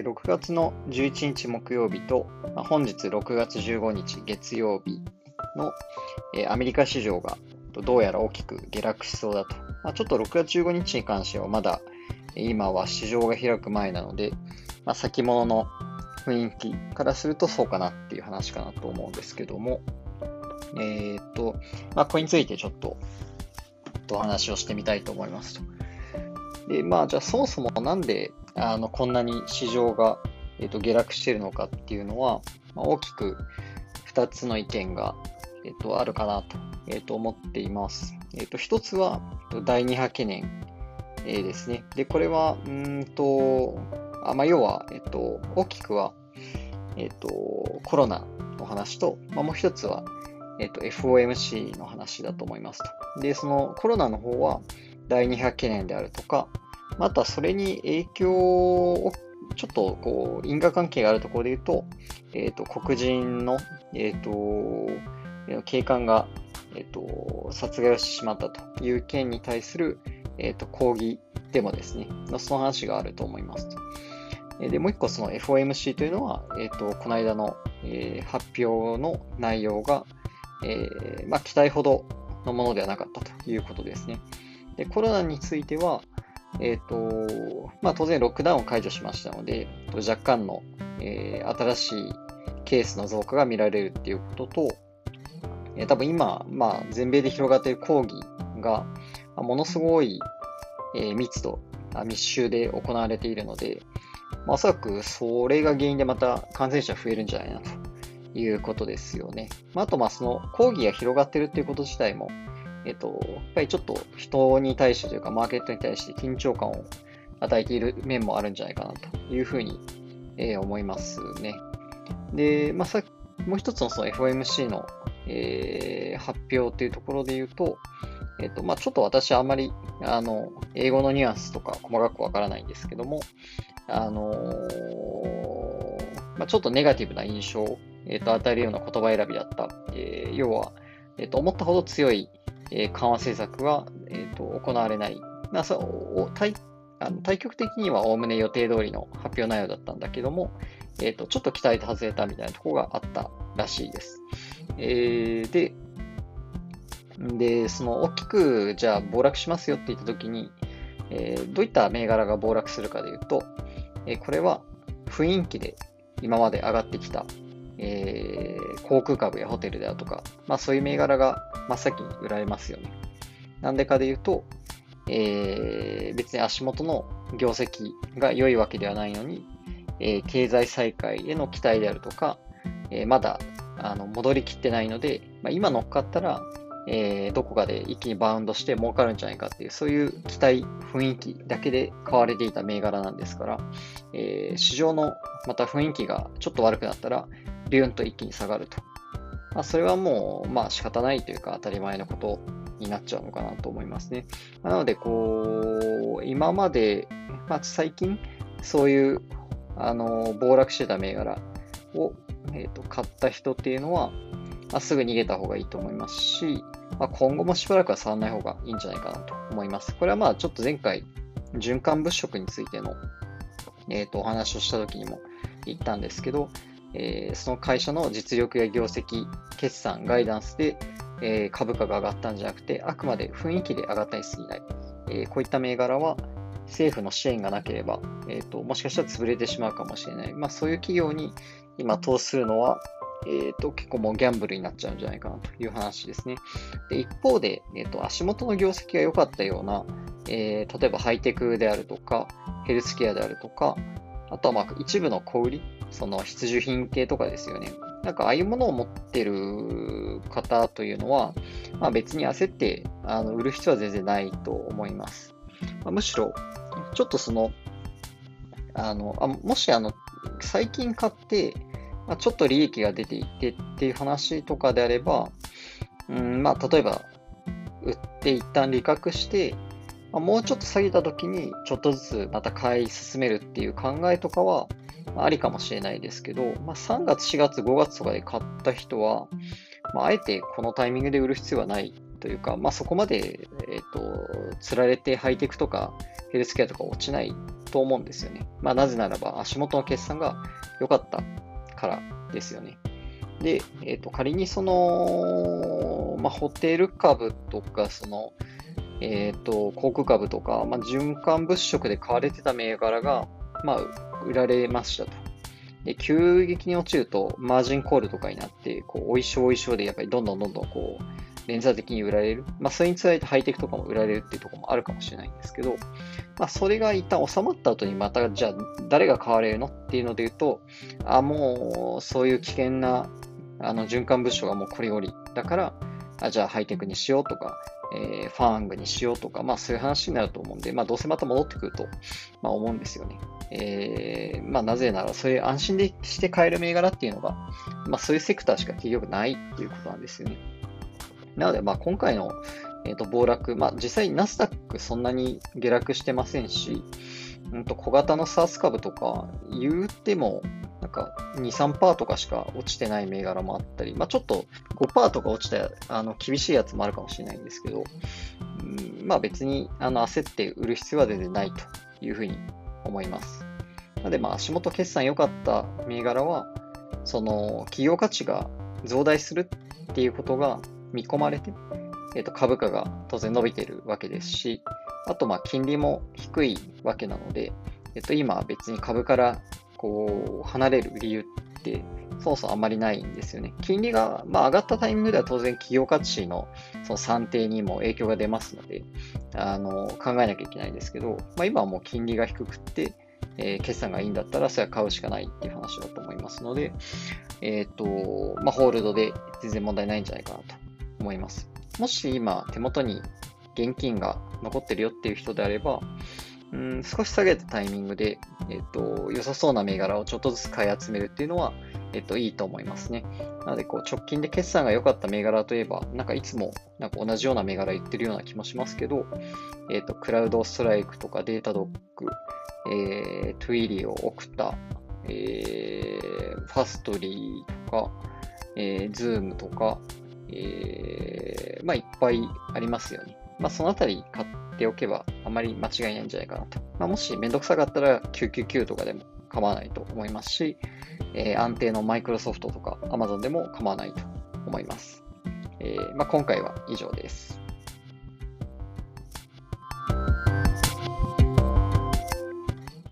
えー、6月の11日木曜日と、まあ、本日6月15日月曜日の、えー、アメリカ市場がどうやら大きく下落しそうだと。まあ、ちょっと6月15日に関してはまだ今は市場が開く前なので、まあ、先物の雰囲気からするとそうかなっていう話かなと思うんですけども、えっ、と、まあ、これについてちょっとお話をしてみたいと思いますと。で、まあ、じゃあそもそもなんであのこんなに市場が、えーと、下落しているのかっていうのは、まあ、大きく2つの意見が、えーと、あるかなと,、えーと思っています。えー、と1つは第2波懸念、えー、ですね。で、これは、うんと、あまあ、要は、えっ、ー、と、大きくは、えっ、ー、と、コロナの話と、まあ、もう一つは、えっ、ー、と、FOMC の話だと思いますと。で、そのコロナの方は、第2波懸念であるとか、またそれに影響をちょっとこう因果関係があるところで言うと、えっ、ー、と黒人の、えーと、警官が、えーと、殺害をしてしまったという件に対する、えーと、抗議デモですね、のその話があると思いますで、もう一個その FOMC というのは、えっ、と、この間の、え、発表の内容が、え、まあ、期待ほどのものではなかったということですね。で、コロナについては、えっ、ー、と、まあ、当然ロックダウンを解除しましたので、若干の、えー、新しいケースの増加が見られるっていうことと、えー、多分今、まあ、全米で広がっている抗議が、ものすごい、えー、密度、密集で行われているので、まあ、おそらくそれが原因でまた感染者増えるんじゃないなということですよね。まあ、あと、まあ、その抗議が広がってるっていうこと自体も、えっと、やっぱりちょっと人に対してというか、マーケットに対して緊張感を与えている面もあるんじゃないかなというふうに、えー、思いますね。で、まあ、さもう一つのその FOMC の、えー、発表というところで言うと、えっと、まあ、ちょっと私はあまり、あの、英語のニュアンスとか細かくわからないんですけども、あのー、まあ、ちょっとネガティブな印象を、えっと、与えるような言葉選びだった。えー、要は、えっと、思ったほど強い、え、緩和政策が、えーと、行われない。まあ、そう対あの対局的にはおおむね予定通りの発表内容だったんだけども、えーと、ちょっと期待と外れたみたいなところがあったらしいです。えー、で、で、その大きくじゃあ暴落しますよって言ったときに、えー、どういった銘柄が暴落するかでいうと、えー、これは雰囲気で今まで上がってきたえー、航空株やホテルであるとか、まあそういう銘柄が真っ先に売られますよね。なんでかで言うと、えー、別に足元の業績が良いわけではないのに、えー、経済再開への期待であるとか、えー、まだあの戻りきってないので、まあ、今乗っかったら、え、どこかで一気にバウンドして儲かるんじゃないかっていう、そういう期待、雰囲気だけで買われていた銘柄なんですから、え、市場のまた雰囲気がちょっと悪くなったら、ビューンと一気に下がると。まあ、それはもう、まあ仕方ないというか当たり前のことになっちゃうのかなと思いますね。なので、こう、今まで、まあ最近、そういう、あの、暴落してた銘柄を、えーと、買った人っていうのは、まあ、すぐ逃げた方がいいと思いますし、まあ、今後もしばらくは触らない方がいいんじゃないかなと思います。これはまあちょっと前回、循環物色についての、えーとお話をした時にも言ったんですけど、えー、その会社の実力や業績、決算、ガイダンスで、えー、株価が上がったんじゃなくて、あくまで雰囲気で上がったに過ぎない。えー、こういった銘柄は政府の支援がなければ、えーと、もしかしたら潰れてしまうかもしれない。まあ、そういう企業に今投資するのは、えーと、結構もうギャンブルになっちゃうんじゃないかなという話ですね。で一方で、えーと、足元の業績が良かったような、えー、例えばハイテクであるとか、ヘルスケアであるとか、とはまあ一部の小売り、その必需品系とかですよね。なんかああいうものを持ってる方というのは、まあ、別に焦ってあの売る必要は全然ないと思います。まあ、むしろ、ちょっとその、あのあもしあの最近買って、まあ、ちょっと利益が出ていてっていう話とかであれば、うんまあ、例えば、売って一旦利確して、まあ、もうちょっと下げた時にちょっとずつまた買い進めるっていう考えとかは、ありかもしれないですけど、まあ、3月、4月、5月とかで買った人は、まあ、あえてこのタイミングで売る必要はないというか、まあ、そこまで、え、ー、と、釣られてハイテクとかヘルスケアとか落ちないと思うんですよね。まあ、なぜならば足元の決算が良かったからですよね。で、えっ、ー、と、仮にその、まあ、ホテル株とか、その、えっ、ー、と、航空株とか、まあ、循環物色で買われてた銘柄が、まあ、売られましたと。で、急激に落ちると、マージンコールとかになって、こう、おいしょおいしょで、やっぱりどんどんどんどん、こう、連鎖的に売られる。まあ、それにつられてハイテクとかも売られるっていうところもあるかもしれないんですけど、まあ、それが一旦収まった後にまた、じゃあ、誰が買われるのっていうので言うと、あ、もう、そういう危険な、あの、循環物証がもうこりごり。だから、あじゃあハイテクにしようとか、えー、ファングにしようとか、まあそういう話になると思うんで、まあどうせまた戻ってくると、まあ思うんですよね。えー、まあなぜなら、そういう安心でして買える銘柄っていうのが、まあそういうセクターしか結局ないっていうことなんですよね。なので、まあ今回の、えー、と暴落、まあ実際ナスダックそんなに下落してませんし、うんと小型の SARS 株とか言うてもか2、3%とかしか落ちてない銘柄もあったり、まあ、ちょっと5%とか落ちたあの厳しいやつもあるかもしれないんですけど、うん、まあ別にあの焦って売る必要は全然ないというふうに思います。なので、まあ足元決算良かった銘柄は、その企業価値が増大するっていうことが見込まれて、えー、と株価が当然伸びてるわけですし、あとまあ金利も低いわけなので、えっと、今別に株からこう、離れる理由って、そもそもあまりないんですよね。金利が、まあ、上がったタイミングでは当然企業価値のその算定にも影響が出ますので、あの、考えなきゃいけないんですけど、まあ、今はもう金利が低くって、えー、決算がいいんだったら、それは買うしかないっていう話だと思いますので、えっ、ー、と、まあ、ホールドで全然問題ないんじゃないかなと思います。もし今、手元に現金が残ってるよっていう人であれば、うん、少し下げたタイミングで、えっ、と、良さそうな銘柄をちょっとずつ買い集めるっていうのは、えっ、と、いいと思いますね。なので、こう、直近で決算が良かった銘柄といえば、なんかいつも、なんか同じような銘柄言ってるような気もしますけど、えっ、と、クラウドストライクとかデータドック、えー、 Twilio、 Okta、えー、 Fastly とか、えー、 Zoom とか、えー、まあ、いっぱいありますよね。まあ、そのあたり買っておけばあまり間違いないんじゃないかなと。まあ、もしめんどくさかったら QQQ とかでも構わないと思いますし、えー、安定のマイクロソフトとか Amazon でも構わないと思います。えー、まあ、今回は以上です。